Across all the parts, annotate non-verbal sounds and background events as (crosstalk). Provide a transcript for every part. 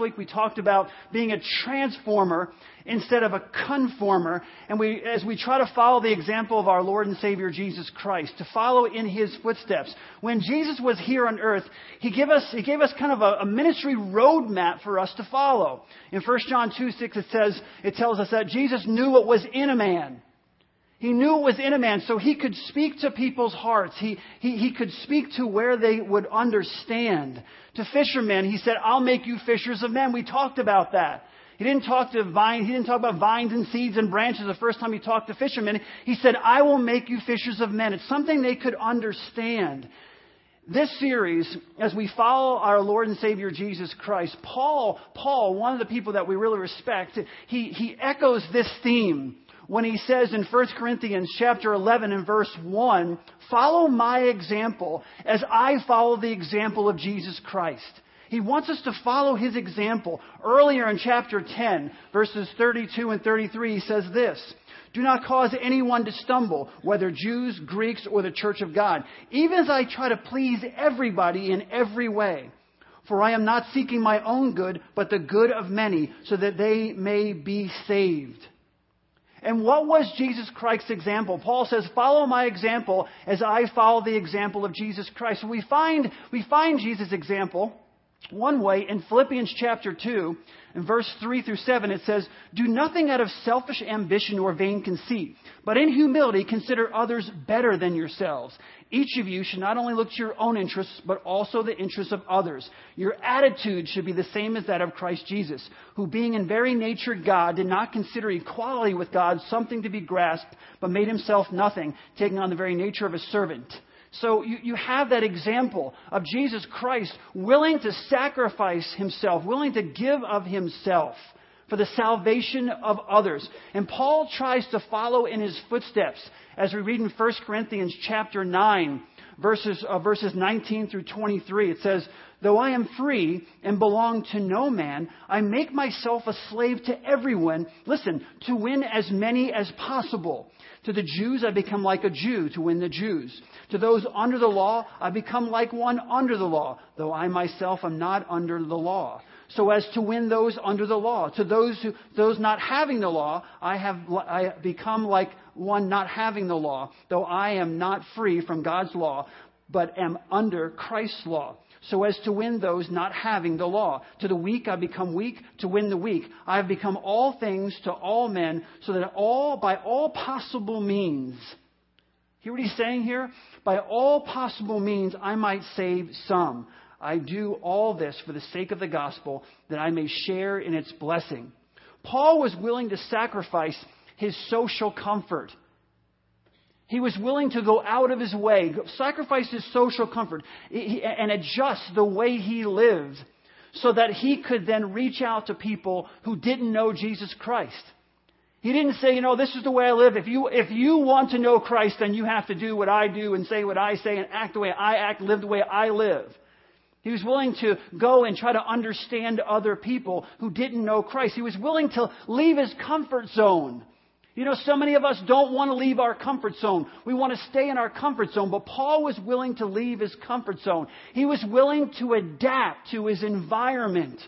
week we talked about being a transformer instead of a conformer and we as we try to follow the example of our lord and savior jesus christ to follow in his footsteps. When jesus was here on earth he gave us he gave us kind of a, a ministry roadmap for us to follow. In 1 john 2 6 it says it tells us that jesus knew what was in a man he knew it was in a man, so he could speak to people's hearts. He, he, he could speak to where they would understand. To fishermen, he said, I'll make you fishers of men. We talked about that. He didn't talk to vine, he didn't talk about vines and seeds and branches the first time he talked to fishermen. He said, I will make you fishers of men. It's something they could understand. This series, as we follow our Lord and Savior Jesus Christ, Paul, Paul, one of the people that we really respect, he, he echoes this theme when he says in 1 Corinthians chapter 11 and verse 1, follow my example as I follow the example of Jesus Christ. He wants us to follow his example. Earlier in chapter 10, verses 32 and 33, he says this, do not cause anyone to stumble, whether Jews, Greeks, or the church of God, even as I try to please everybody in every way. For I am not seeking my own good, but the good of many, so that they may be saved. And what was Jesus Christ's example? Paul says, follow my example as I follow the example of Jesus Christ. we find, we find Jesus' example one way in Philippians chapter 2, in verse 3 through 7, it says, Do nothing out of selfish ambition or vain conceit, but in humility consider others better than yourselves. Each of you should not only look to your own interests, but also the interests of others. Your attitude should be the same as that of Christ Jesus, who being in very nature God, did not consider equality with God something to be grasped, but made himself nothing, taking on the very nature of a servant. So you, you have that example of Jesus Christ willing to sacrifice himself, willing to give of himself for the salvation of others. And Paul tries to follow in his footsteps as we read in 1 Corinthians chapter 9, verses, uh, verses 19 through 23. It says, Though I am free and belong to no man, I make myself a slave to everyone, listen, to win as many as possible. To the Jews, I become like a Jew to win the Jews. To those under the law, I become like one under the law, though I myself am not under the law so as to win those under the law. To those who, those not having the law, I have I become like one not having the law, though I am not free from God's law, but am under Christ's law. So as to win those not having the law. To the weak I become weak to win the weak. I have become all things to all men, so that all by all possible means. Hear what he's saying here? By all possible means I might save some. I do all this for the sake of the gospel, that I may share in its blessing. Paul was willing to sacrifice his social comfort. He was willing to go out of his way, sacrifice his social comfort, and adjust the way he lived so that he could then reach out to people who didn't know Jesus Christ. He didn't say, you know, this is the way I live. If you, if you want to know Christ, then you have to do what I do and say what I say and act the way I act, live the way I live. He was willing to go and try to understand other people who didn't know Christ. He was willing to leave his comfort zone. You know, so many of us don't want to leave our comfort zone. We want to stay in our comfort zone, but Paul was willing to leave his comfort zone. He was willing to adapt to his environment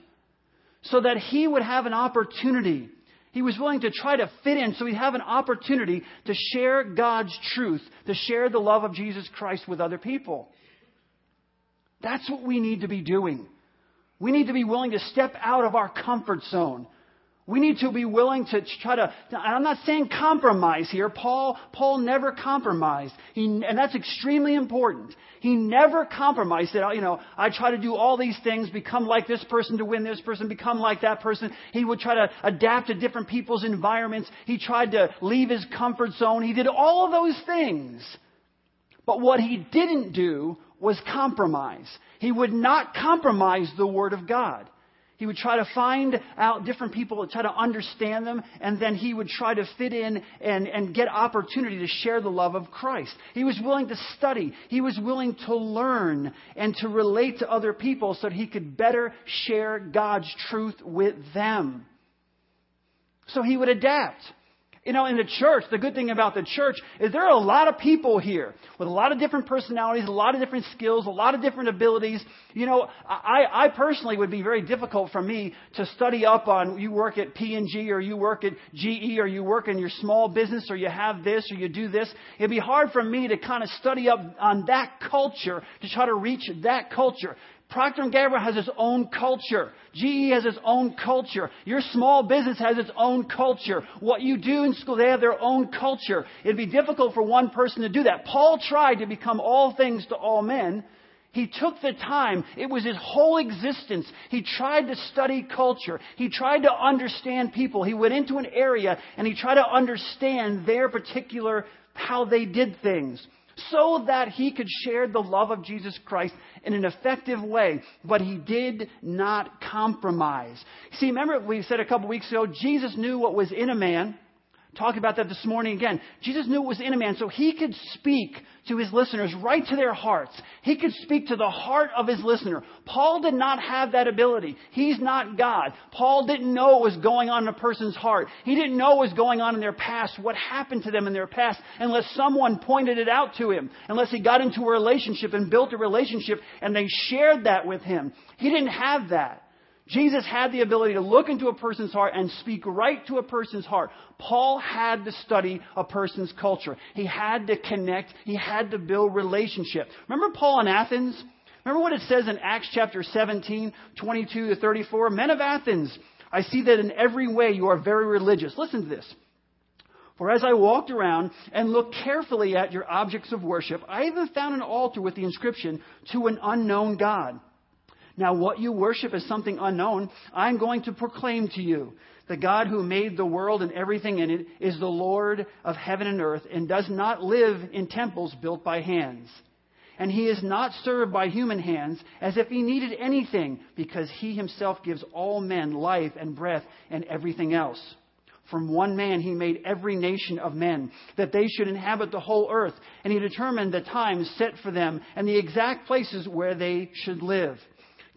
so that he would have an opportunity. He was willing to try to fit in so he'd have an opportunity to share God's truth, to share the love of Jesus Christ with other people. That's what we need to be doing. We need to be willing to step out of our comfort zone. We need to be willing to try to, I'm not saying compromise here. Paul, Paul never compromised. He, and that's extremely important. He never compromised that, you know, I try to do all these things, become like this person to win this person, become like that person. He would try to adapt to different people's environments. He tried to leave his comfort zone. He did all of those things. But what he didn't do was compromise. He would not compromise the Word of God. He would try to find out different people, try to understand them, and then he would try to fit in and, and get opportunity to share the love of Christ. He was willing to study. He was willing to learn and to relate to other people so that he could better share God's truth with them. So he would adapt. You know, in the church, the good thing about the church is there are a lot of people here with a lot of different personalities, a lot of different skills, a lot of different abilities. You know, I, I personally would be very difficult for me to study up on you work at P&G or you work at GE or you work in your small business or you have this or you do this. It'd be hard for me to kind of study up on that culture to try to reach that culture. Procter & Gamble has its own culture. GE has its own culture. Your small business has its own culture. What you do in school, they have their own culture. It'd be difficult for one person to do that. Paul tried to become all things to all men. He took the time. It was his whole existence. He tried to study culture. He tried to understand people. He went into an area and he tried to understand their particular, how they did things so that he could share the love of Jesus Christ in an effective way, but he did not compromise. See, remember we said a couple weeks ago, Jesus knew what was in a man talked about that this morning again. Jesus knew it was in a man, so he could speak to his listeners right to their hearts. He could speak to the heart of his listener. Paul did not have that ability. He's not God. Paul didn't know what was going on in a person's heart. He didn't know what was going on in their past, what happened to them in their past, unless someone pointed it out to him, unless he got into a relationship and built a relationship and they shared that with him. He didn't have that. Jesus had the ability to look into a person's heart and speak right to a person's heart. Paul had to study a person's culture. He had to connect. He had to build relationship. Remember Paul in Athens? Remember what it says in Acts chapter 17, 22 to 34? Men of Athens, I see that in every way you are very religious. Listen to this. For as I walked around and looked carefully at your objects of worship, I even found an altar with the inscription, to an unknown God. Now, what you worship is something unknown. I'm going to proclaim to you. The God who made the world and everything in it is the Lord of heaven and earth and does not live in temples built by hands. And he is not served by human hands as if he needed anything because he himself gives all men life and breath and everything else. From one man he made every nation of men, that they should inhabit the whole earth, and he determined the times set for them and the exact places where they should live.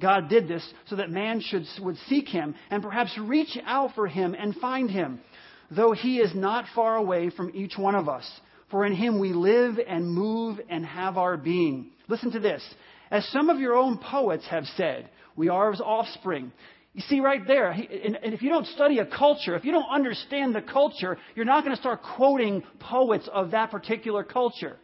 God did this so that man should, would seek him and perhaps reach out for him and find him, though he is not far away from each one of us. For in him we live and move and have our being. Listen to this. As some of your own poets have said, we are his offspring. You see right there, and if you don't study a culture, if you don't understand the culture, you're not going to start quoting poets of that particular culture.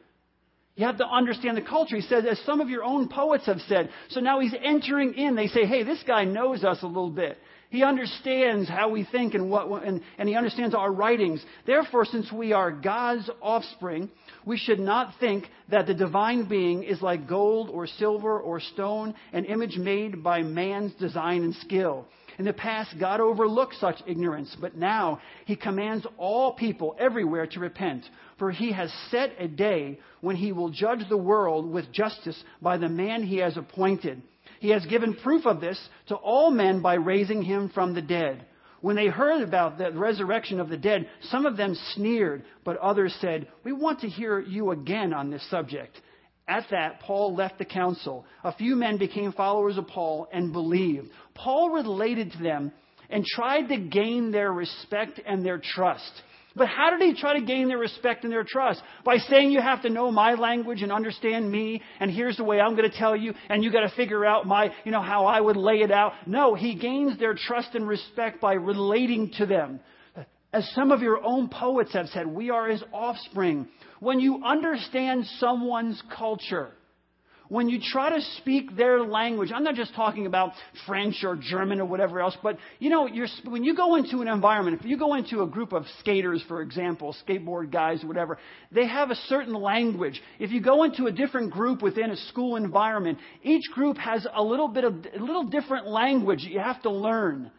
You have to understand the culture. He says, as some of your own poets have said. So now he's entering in. They say, hey, this guy knows us a little bit. He understands how we think and what, and, and he understands our writings. Therefore, since we are God's offspring, we should not think that the divine being is like gold or silver or stone, an image made by man's design and skill. In the past, God overlooked such ignorance, but now He commands all people everywhere to repent, for He has set a day when He will judge the world with justice by the man He has appointed. He has given proof of this to all men by raising Him from the dead. When they heard about the resurrection of the dead, some of them sneered, but others said, We want to hear you again on this subject. At that, Paul left the council. A few men became followers of Paul and believed. Paul related to them and tried to gain their respect and their trust. But how did he try to gain their respect and their trust? By saying you have to know my language and understand me, and here's the way I'm going to tell you, and you got to figure out my, you know, how I would lay it out. No, he gains their trust and respect by relating to them. As some of your own poets have said, we are his offspring. When you understand someone's culture, when you try to speak their language, I'm not just talking about French or German or whatever else, but you know, when you go into an environment, if you go into a group of skaters, for example, skateboard guys, whatever, they have a certain language. If you go into a different group within a school environment, each group has a little bit of a little different language you have to learn.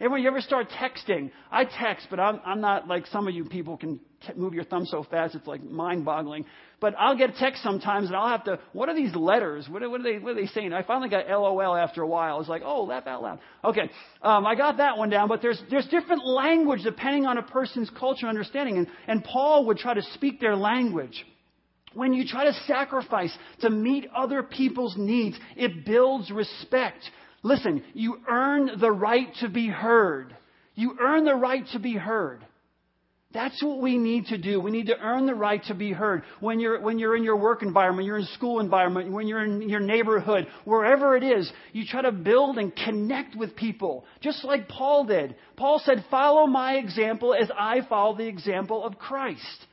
Ever, you ever start texting? I text, but I'm, I'm not like some of you people can t- move your thumb so fast it's like mind boggling. But I'll get a text sometimes and I'll have to, what are these letters? What are, what are, they, what are they saying? I finally got LOL after a while. It's like, oh, laugh out loud. Okay, um, I got that one down, but there's, there's different language depending on a person's culture and understanding. And, and Paul would try to speak their language. When you try to sacrifice to meet other people's needs, it builds respect. Listen, you earn the right to be heard. You earn the right to be heard. That's what we need to do. We need to earn the right to be heard. When you're, when you're in your work environment, you're in school environment, when you're in your neighborhood, wherever it is, you try to build and connect with people, just like Paul did. Paul said, follow my example as I follow the example of Christ.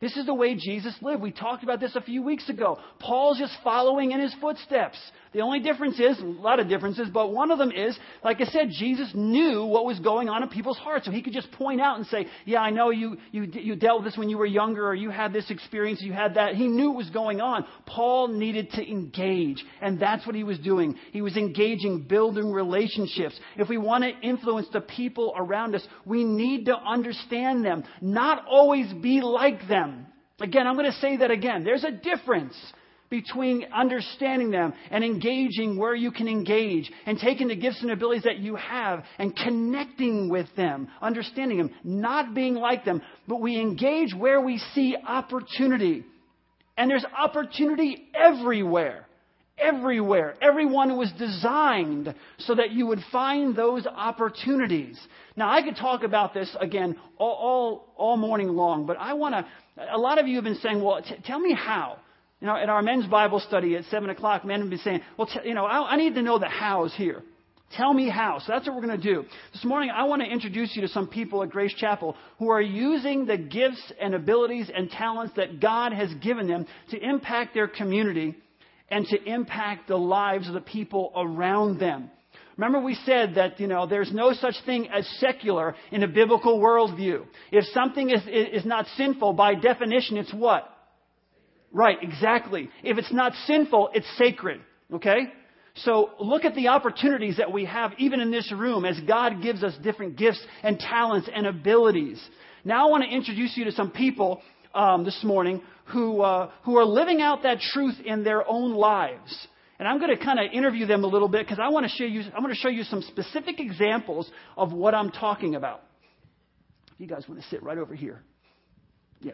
This is the way Jesus lived. We talked about this a few weeks ago. Paul's just following in his footsteps. The only difference is, a lot of differences, but one of them is, like I said, Jesus knew what was going on in people's hearts. So he could just point out and say, Yeah, I know you, you, you dealt with this when you were younger, or you had this experience, you had that. He knew what was going on. Paul needed to engage, and that's what he was doing. He was engaging, building relationships. If we want to influence the people around us, we need to understand them, not always be like them. Again, I'm going to say that again. There's a difference between understanding them and engaging where you can engage and taking the gifts and abilities that you have and connecting with them, understanding them, not being like them, but we engage where we see opportunity. And there's opportunity everywhere. Everywhere. Everyone was designed so that you would find those opportunities. Now, I could talk about this again all, all, all morning long, but I want to. A lot of you have been saying, well, t- tell me how. You know, in our men's Bible study at 7 o'clock, men have been saying, well, t- you know, I, I need to know the hows here. Tell me how. So that's what we're going to do. This morning, I want to introduce you to some people at Grace Chapel who are using the gifts and abilities and talents that God has given them to impact their community and to impact the lives of the people around them. Remember we said that, you know, there's no such thing as secular in a biblical worldview. If something is, is not sinful, by definition, it's what? Right, exactly. If it's not sinful, it's sacred. Okay? So look at the opportunities that we have even in this room as God gives us different gifts and talents and abilities. Now I want to introduce you to some people um, this morning who, uh, who are living out that truth in their own lives. And I'm going to kind of interview them a little bit because I want to show you, I'm going to show you some specific examples of what I'm talking about. You guys want to sit right over here. Yeah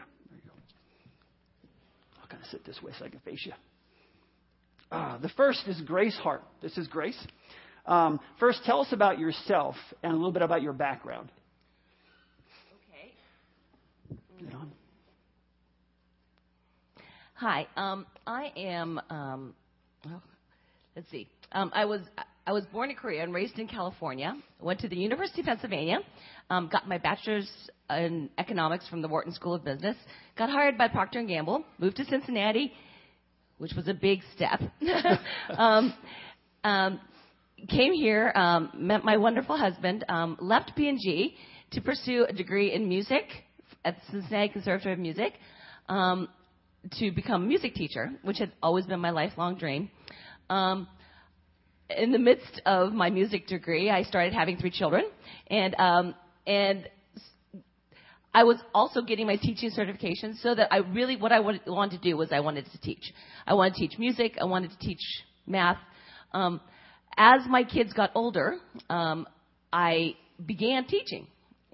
kind of sit this way so I can face you. Uh, the first is Grace Hart. This is Grace. Um, first, tell us about yourself and a little bit about your background. Okay. Hi. Um, I am. Um, well, let's see. Um, I was I was born in Korea and raised in California. Went to the University of Pennsylvania. Um, got my bachelor's in economics from the Wharton School of Business. Got hired by Procter and Gamble. Moved to Cincinnati, which was a big step. (laughs) um, um, came here, um, met my wonderful husband. Um, left P&G to pursue a degree in music at the Cincinnati Conservatory of Music. Um, to become a music teacher, which had always been my lifelong dream. Um, in the midst of my music degree, I started having three children, and um, and I was also getting my teaching certification. So that I really, what I wanted to do was I wanted to teach. I wanted to teach music. I wanted to teach math. Um, as my kids got older, um, I began teaching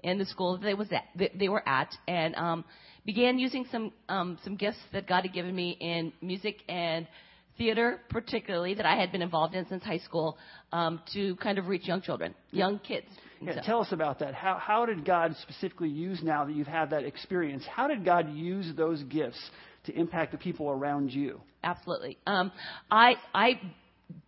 in the school that they was at, that they were at, and um, began using some um, some gifts that God had given me in music and theater, particularly that I had been involved in since high school, um, to kind of reach young children, young kids. Yeah, so. Tell us about that. How, how did God specifically use now that you've had that experience? How did God use those gifts to impact the people around you? Absolutely. Um, I I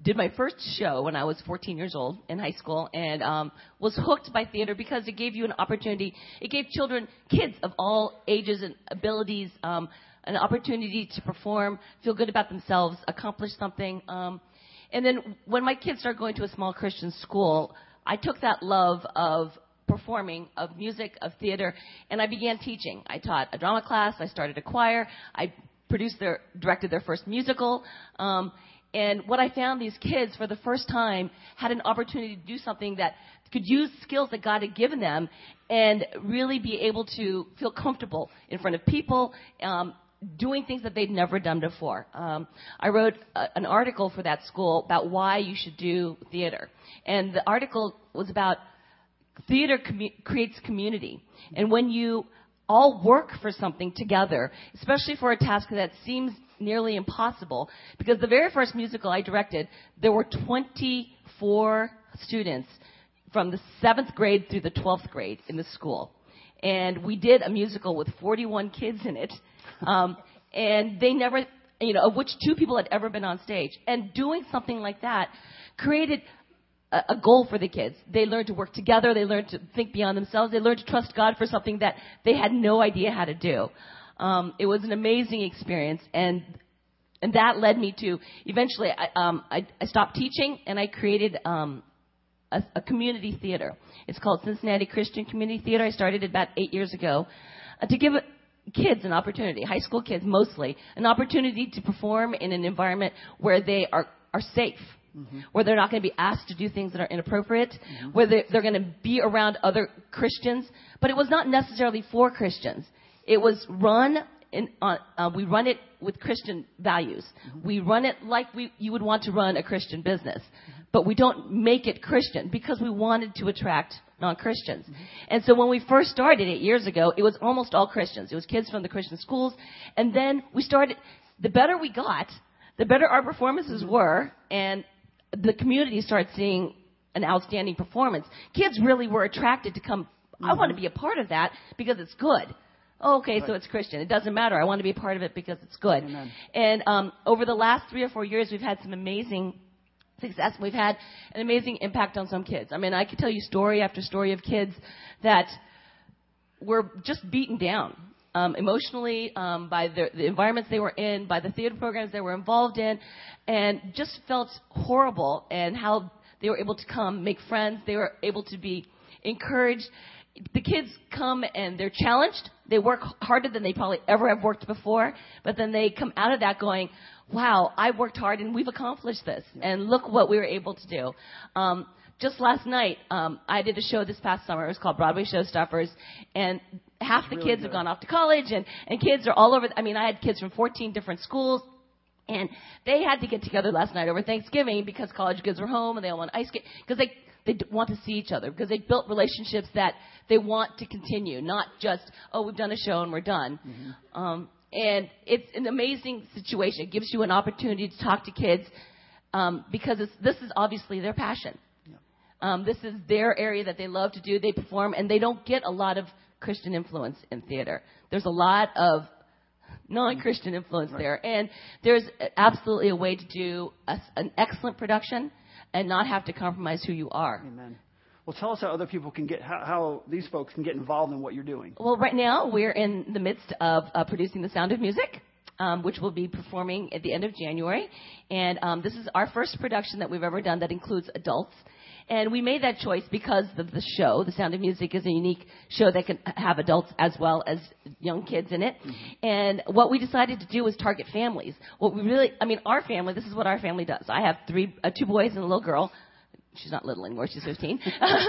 did my first show when I was 14 years old in high school and um, was hooked by theater because it gave you an opportunity. It gave children, kids of all ages and abilities, um, an opportunity to perform, feel good about themselves, accomplish something. Um, and then when my kids started going to a small Christian school, I took that love of performing, of music, of theater, and I began teaching. I taught a drama class. I started a choir. I produced their, directed their first musical. Um, and what I found, these kids, for the first time, had an opportunity to do something that could use skills that God had given them and really be able to feel comfortable in front of people, um, doing things that they'd never done before. Um, I wrote a, an article for that school about why you should do theater. And the article was about theater commu- creates community. And when you all work for something together, especially for a task that seems nearly impossible, because the very first musical I directed, there were 24 students from the seventh grade through the 12th grade in the school. and we did a musical with 41 kids in it, um, and they never, you know, of which two people had ever been on stage. And doing something like that created a, a goal for the kids. They learned to work together. They learned to think beyond themselves. They learned to trust God for something that they had no idea how to do. Um, it was an amazing experience, and and that led me to eventually I, um, I, I stopped teaching and I created um, a, a community theater. It's called Cincinnati Christian Community Theater. I started it about eight years ago uh, to give kids an opportunity, high school kids mostly, an opportunity to perform in an environment where they are are safe. Mm-hmm. Where they're not going to be asked to do things that are inappropriate, mm-hmm. where they're, they're going to be around other Christians, but it was not necessarily for Christians. It was run in, uh, uh, we run it with Christian values. Mm-hmm. We run it like we, you would want to run a Christian business. But we don't make it Christian because we wanted to attract non-Christians. And so when we first started eight years ago, it was almost all Christians. It was kids from the Christian schools. And then we started, the better we got, the better our performances mm-hmm. were, and the community started seeing an outstanding performance. Kids really were attracted to come, I want to mm-hmm. be a part of that because it's good. Oh, okay, right. so it's Christian. It doesn't matter. I want to be a part of it because it's good. Amen. And um, over the last three or four years, we've had some amazing success. We've had an amazing impact on some kids. I mean, I could tell you story after story of kids that were just beaten down um, emotionally um, by the, the environments they were in, by the theater programs they were involved in, and just felt horrible. And how they were able to come, make friends. They were able to be encouraged the kids come and they're challenged. They work harder than they probably ever have worked before, but then they come out of that going, wow, I worked hard and we've accomplished this. And look what we were able to do. Um, just last night, um, I did a show this past summer. It was called Broadway Showstoppers, and half the really kids good. have gone off to college, and and kids are all over. I mean, I had kids from 14 different schools. And they had to get together last night over Thanksgiving because college kids were home and they all want ice skate because they they want to see each other because they built relationships that they want to continue, not just, oh, we've done a show and we're done. Mm-hmm. Um, and it's an amazing situation. It gives you an opportunity to talk to kids um, because this is obviously their passion. Yeah. Um, this is their area that they love to do. They perform, and they don't get a lot of Christian influence in theater. There's a lot of non-Christian influence right. there, and there's absolutely a way to do a, an excellent production and not have to compromise who you are. Amen. Well, tell us how other people can get, how, how these folks can get involved in what you're doing. Well, right now we're in the midst of uh, producing The Sound of Music. Um, which will be performing at the end of January. And um, this is our first production that we've ever done that includes adults. And we made that choice because of the show. The Sound of Music is a unique show that can have adults as well as young kids in it. Mm-hmm. And what we decided to do was target families. What we really, I mean, our family, this is what our family does. I have three, uh, two boys and a little girl. She's not little anymore, she's 15.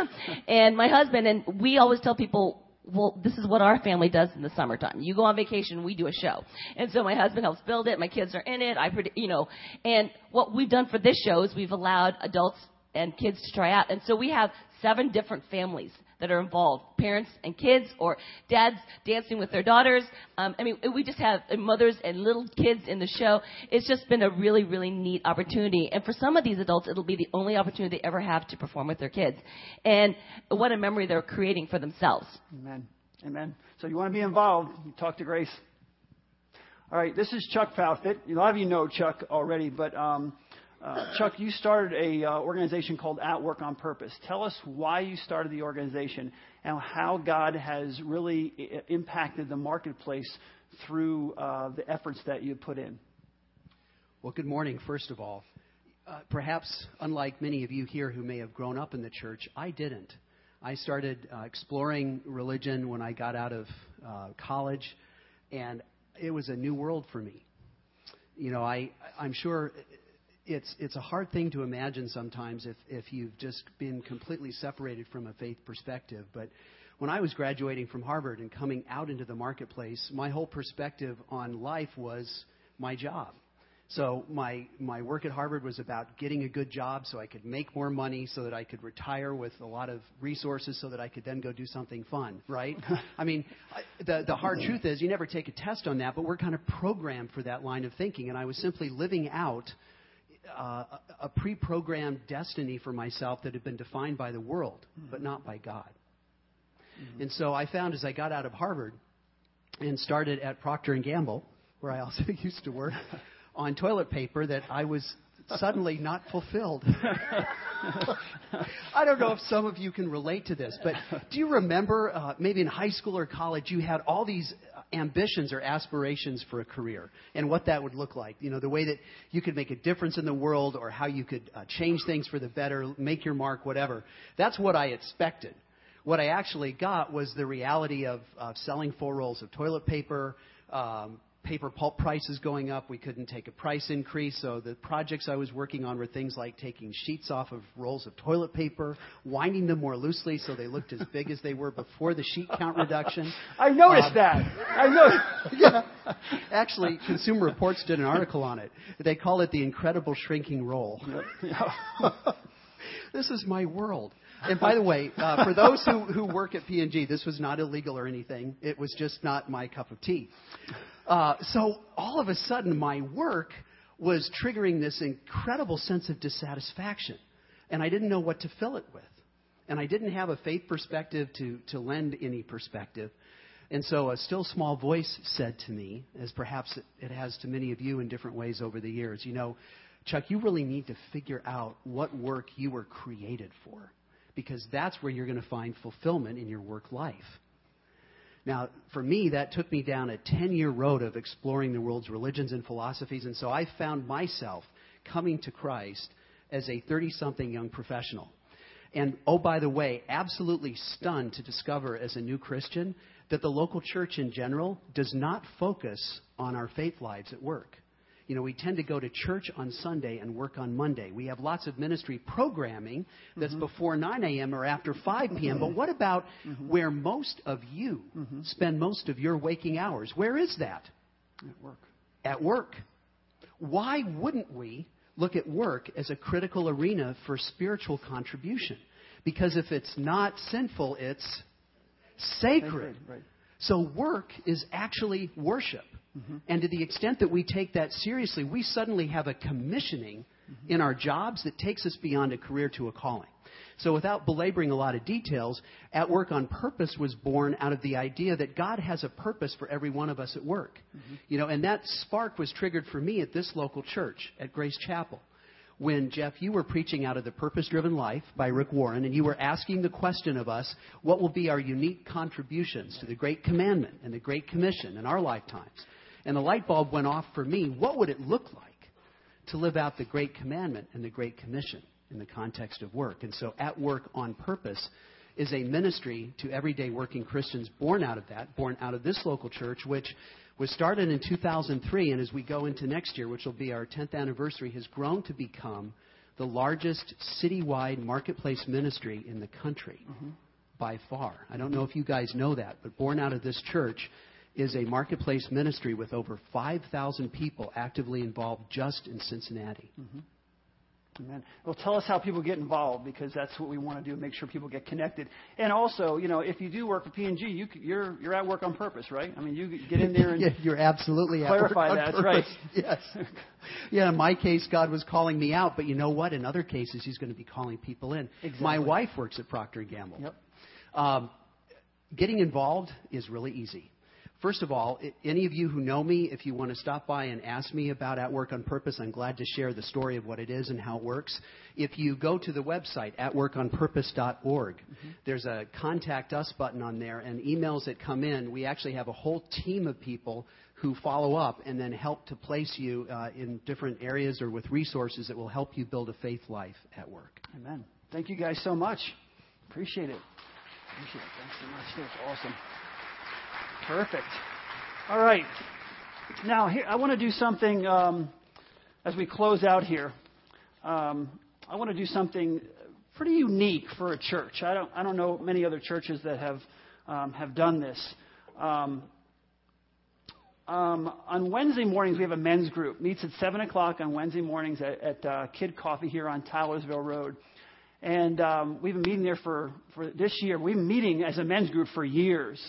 (laughs) and my husband, and we always tell people, well, this is what our family does in the summertime. You go on vacation, we do a show. And so my husband helps build it, my kids are in it, I, you know, and what we've done for this show is we've allowed adults and kids to try out. And so we have seven different families that are involved parents and kids, or dads dancing with their daughters. Um, I mean, we just have mothers and little kids in the show. It's just been a really, really neat opportunity. And for some of these adults, it'll be the only opportunity they ever have to perform with their kids. And what a memory they're creating for themselves. Amen. Amen. So you want to be involved, talk to Grace. All right, this is Chuck Proudfit. A lot of you know Chuck already, but um, uh, Chuck, you started a uh, organization called At Work on Purpose. Tell us why you started the organization and how God has really I- impacted the marketplace through uh, the efforts that you put in. Well, good morning, first of all. Uh, perhaps, unlike many of you here who may have grown up in the church, I didn't. I started uh, exploring religion when I got out of uh, college, and it was a new world for me. You know, I, I'm sure it's it's a hard thing to imagine sometimes if if you've just been completely separated from a faith perspective. But when I was graduating from Harvard and coming out into the marketplace, my whole perspective on life was my job. So my my work at Harvard was about getting a good job so I could make more money so that I could retire with a lot of resources so that I could then go do something fun, right? (laughs) I mean, the the hard truth is you never take a test on that, but we're kind of programmed for that line of thinking and I was simply living out uh, a pre programmed destiny for myself that had been defined by the world, but not by God. And so I found as I got out of Harvard and started at Procter and Gamble, where I also (laughs) used to work, (laughs) on toilet paper that I was suddenly not fulfilled. (laughs) I don't know if some of you can relate to this, but do you remember uh, maybe in high school or college you had all these ambitions or aspirations for a career and what that would look like? You know, the way that you could make a difference in the world or how you could uh, change things for the better, make your mark, whatever. That's what I expected. What I actually got was the reality of, of selling four rolls of toilet paper, um, paper pulp prices going up. We couldn't take a price increase. So the projects I was working on were things like taking sheets off of rolls of toilet paper, winding them more loosely so they looked as big as they were before the sheet count reduction. I noticed um, that. I know. (laughs) yeah. Actually, Consumer Reports did an article on it. They call it the incredible shrinking roll. (laughs) this is my world. And by the way, uh, for those who, who work at P&G, this was not illegal or anything. It was just not my cup of tea. Uh, so all of a sudden, my work was triggering this incredible sense of dissatisfaction. And I didn't know what to fill it with. And I didn't have a faith perspective to, to lend any perspective. And so a still small voice said to me, as perhaps it has to many of you in different ways over the years, you know, Chuck, you really need to figure out what work you were created for because that's where you're going to find fulfillment in your work life. Now, for me, that took me down a 10 year road of exploring the world's religions and philosophies, and so I found myself coming to Christ as a 30 something young professional. And oh, by the way, absolutely stunned to discover as a new Christian that the local church in general does not focus on our faith lives at work. You know, we tend to go to church on Sunday and work on Monday. We have lots of ministry programming that's mm-hmm. before 9 a.m. or after 5 p.m. But what about mm-hmm. where most of you mm-hmm. spend most of your waking hours? Where is that? At work. At work. Why wouldn't we look at work as a critical arena for spiritual contribution? Because if it's not sinful, it's sacred. sacred right. So work is actually worship. Mm-hmm. And to the extent that we take that seriously, we suddenly have a commissioning mm-hmm. in our jobs that takes us beyond a career to a calling. So, without belaboring a lot of details, At Work on Purpose was born out of the idea that God has a purpose for every one of us at work. Mm-hmm. You know, and that spark was triggered for me at this local church, at Grace Chapel when, Jeff, you were preaching out of The Purpose Driven Life by Rick Warren, and you were asking the question of us what will be our unique contributions to the Great Commandment and the Great Commission in our lifetimes. And the light bulb went off for me. What would it look like to live out the Great Commandment and the Great Commission in the context of work? And so, At Work on Purpose is a ministry to everyday working Christians born out of that, born out of this local church, which was started in 2003, and as we go into next year, which will be our 10th anniversary, has grown to become the largest citywide marketplace ministry in the country mm-hmm. by far. I don't know if you guys know that, but born out of this church is a marketplace ministry with over 5,000 people actively involved just in Cincinnati. Mm-hmm. Amen. Well, tell us how people get involved because that's what we want to do. Make sure people get connected. And also, you know, if you do work for P and G, you, you're you're at work on purpose, right? I mean, you get in there and (laughs) yeah, you're absolutely clarify that. That's right. (laughs) Yes. yeah. In my case, God was calling me out, but you know what? In other cases, He's going to be calling people in. Exactly. My wife works at Procter and Gamble. Yep. Um, getting involved is really easy. First of all, any of you who know me, if you want to stop by and ask me about At Work on Purpose, I'm glad to share the story of what it is and how it works. If you go to the website, atworkonpurpose.org, mm-hmm. there's a contact us button on there, and emails that come in, we actually have a whole team of people who follow up and then help to place you uh, in different areas or with resources that will help you build a faith life at work. Amen. Thank you guys so much. Appreciate it. Appreciate it. Thanks so much. That's awesome. Perfect. All right. Now, here, I want to do something um, as we close out here. Um, I want to do something pretty unique for a church. I don't, I don't know many other churches that have, um, have done this. Um, um, on Wednesday mornings, we have a men's group. Meets at 7 o'clock on Wednesday mornings at, at uh, Kidd Coffee here on Tylersville Road. And um, we've been meeting there for, for this year. We've been meeting as a men's group for years.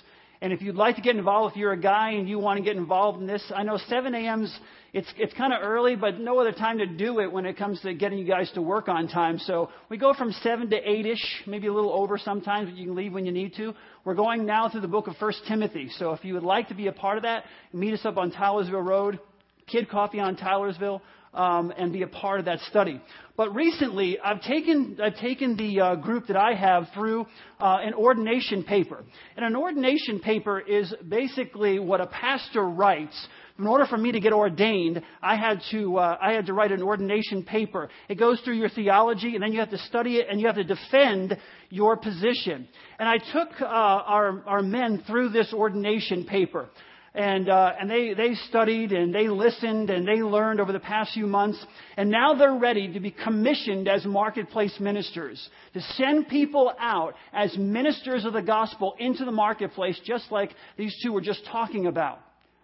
And if you'd like to get involved, if you're a guy and you want to get involved in this, I know 7 a.m.'s, it's, it's kind of early, but no other time to do it when it comes to getting you guys to work on time. So we go from 7 to 8-ish, maybe a little over sometimes, but you can leave when you need to. We're going now through the book of 1 Timothy. So if you would like to be a part of that, meet us up on Tylersville Road, Kidd Coffee on Tylersville um, and be a part of that study. But recently, I've taken, I've taken the uh, group that I have through uh, an ordination paper. And an ordination paper is basically what a pastor writes in order for me to get ordained, I had to uh, I had to write an ordination paper. It goes through your theology, and then you have to study it, and you have to defend your position. And I took uh, our our men through this ordination paper and uh, and they they studied and they listened and they learned over the past few months, and now they're ready to be commissioned as marketplace ministers to send people out as ministers of the gospel into the marketplace, just like these two were just talking about.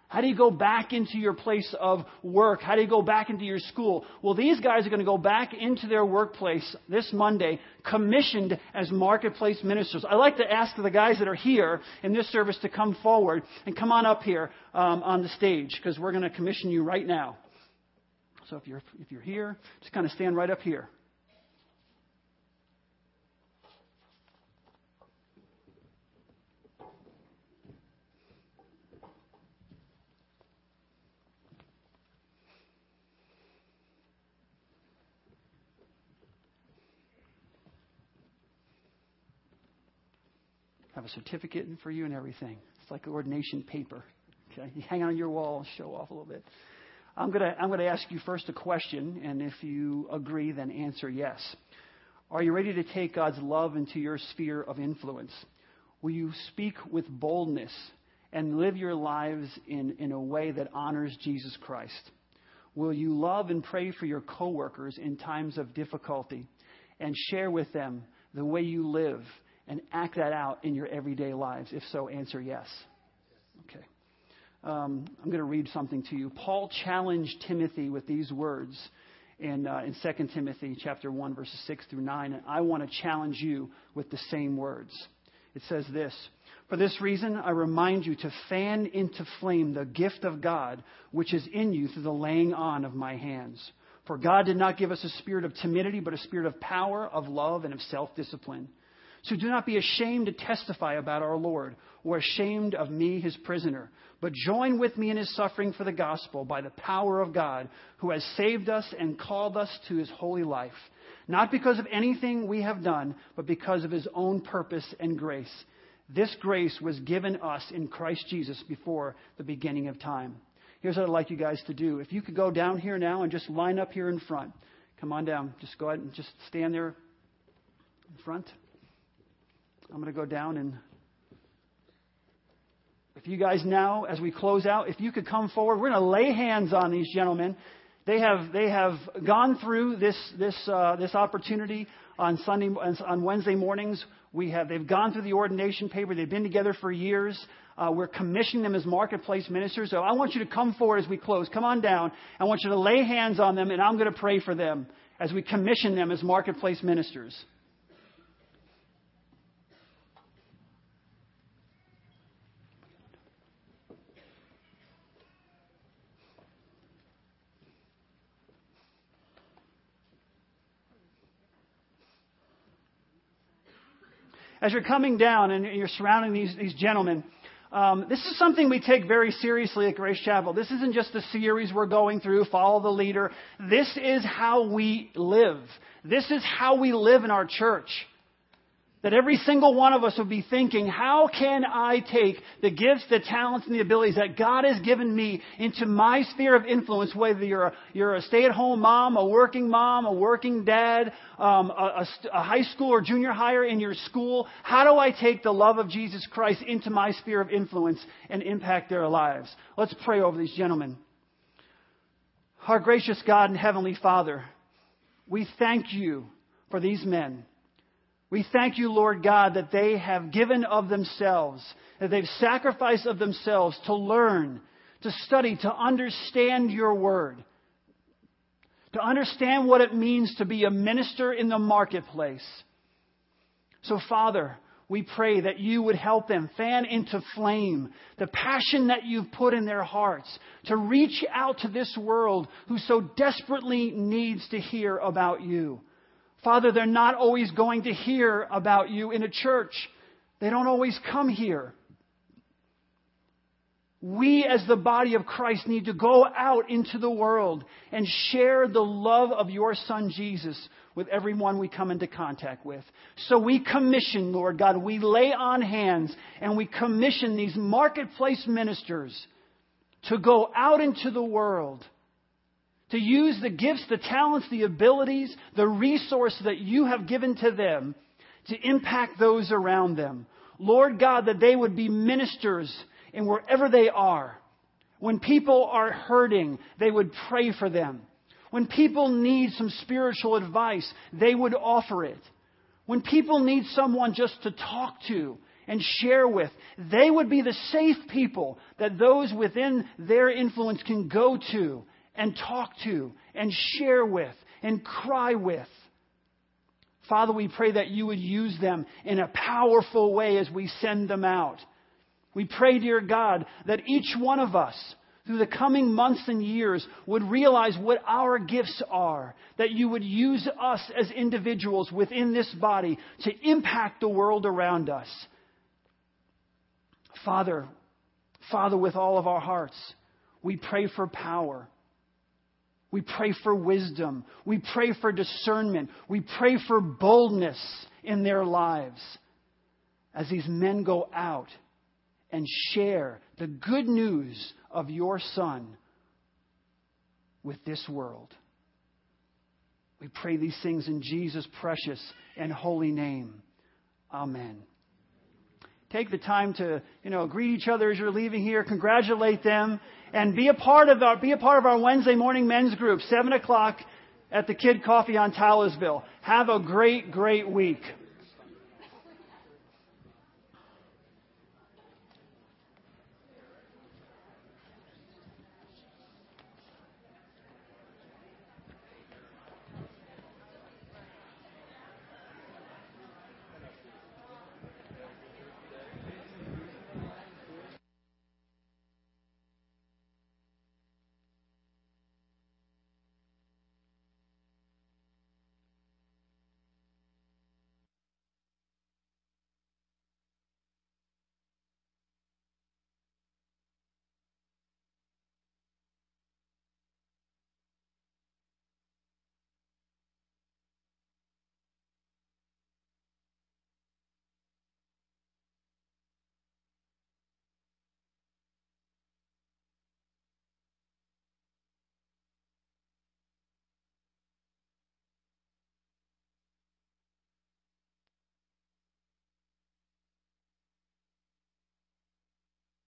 How do you go back into your place of work? How do you go back into your school? Well, these guys are going to go back into their workplace this Monday, commissioned as marketplace ministers. I'd like to ask the guys that are here in this service to come forward and come on up here um, on the stage because we're going to commission you right now. So if you're, if you're here, just kind of stand right up here. Have a certificate for you and everything. It's like ordination paper. Okay, you hang on your wall and show off a little bit. I'm gonna I'm gonna ask you first a question, and if you agree, then answer yes. Are you ready to take God's love into your sphere of influence? Will you speak with boldness and live your lives in, in a way that honors Jesus Christ? Will you love and pray for your coworkers in times of difficulty and share with them the way you live and act that out in your everyday lives? If so, answer yes. Okay. Um, I'm going to read something to you. Paul challenged Timothy with these words in, uh, in 2 Timothy chapter 1, verses 6 through 9, and I want to challenge you with the same words. It says this For this reason, I remind you to fan into flame the gift of God which is in you through the laying on of my hands. For God did not give us a spirit of timidity, but a spirit of power, of love, and of self discipline. So do not be ashamed to testify about our Lord, or ashamed of me, his prisoner, but join with me in his suffering for the gospel by the power of God, who has saved us and called us to his holy life, not because of anything we have done, but because of his own purpose and grace. This grace was given us in Christ Jesus before the beginning of time. Here's what I'd like you guys to do. If you could go down here now and just line up here in front. Come on down. Just go ahead and just stand there in front. I'm going to go down and if you guys now, as we close out, if you could come forward, we're going to lay hands on these gentlemen. They have they have gone through this this uh, this opportunity on Sunday on Wednesday mornings. We have they've gone through the ordination paper. They've been together for years. Uh, we're commissioning them as marketplace ministers. So I want you to come forward as we close. Come on down. I want you to lay hands on them, and I'm going to pray for them as we commission them as marketplace ministers. As you're coming down and you're surrounding these, these gentlemen, um, this is something we take very seriously at Grace Chapel. This isn't just a series we're going through, follow the leader. This is how we live. This is how we live in our church. That every single one of us would be thinking, how can I take the gifts, the talents, and the abilities that God has given me into my sphere of influence, whether you're a, you're a stay-at-home mom, a working mom, a working dad, um, a, a, a high school or junior higher in your school. How do I take the love of Jesus Christ into my sphere of influence and impact their lives? Let's pray over these gentlemen. Our gracious God and Heavenly Father, we thank you for these men. We thank you, Lord God, that they have given of themselves, that they've sacrificed of themselves to learn, to study, to understand your word, to understand what it means to be a minister in the marketplace. So, Father, We pray that you would help them fan into flame the passion that you've put in their hearts to reach out to this world who so desperately needs to hear about you. Father, they're not always going to hear about you in a church. They don't always come here. We, as the body of Christ, need to go out into the world and share the love of your Son Jesus with everyone we come into contact with. So we commission, Lord God, we lay on hands and we commission these marketplace ministers to go out into the world, to use the gifts, the talents, the abilities, the resource that you have given to them to impact those around them. Lord God, that they would be ministers in wherever they are. When people are hurting, they would pray for them. When people need some spiritual advice, they would offer it. When people need someone just to talk to and share with, they would be the safe people that those within their influence can go to and talk to and share with and cry with. Father, we pray that you would use them in a powerful way as we send them out. We pray, dear God, that each one of us through the coming months and years would realize what our gifts are, that you would use us as individuals within this body to impact the world around us. Father, Father, with all of our hearts, we pray for power. We pray for wisdom. We pray for discernment. We pray for boldness in their lives as these men go out and share the good news of your Son with this world. We pray these things in Jesus' precious and holy name. Amen. Take the time to, you know, greet each other as you're leaving here, congratulate them, and be a part of our, be a part of our Wednesday morning men's group, 7 o'clock at the Kidd Coffee on Taylorsville. Have a great, great week.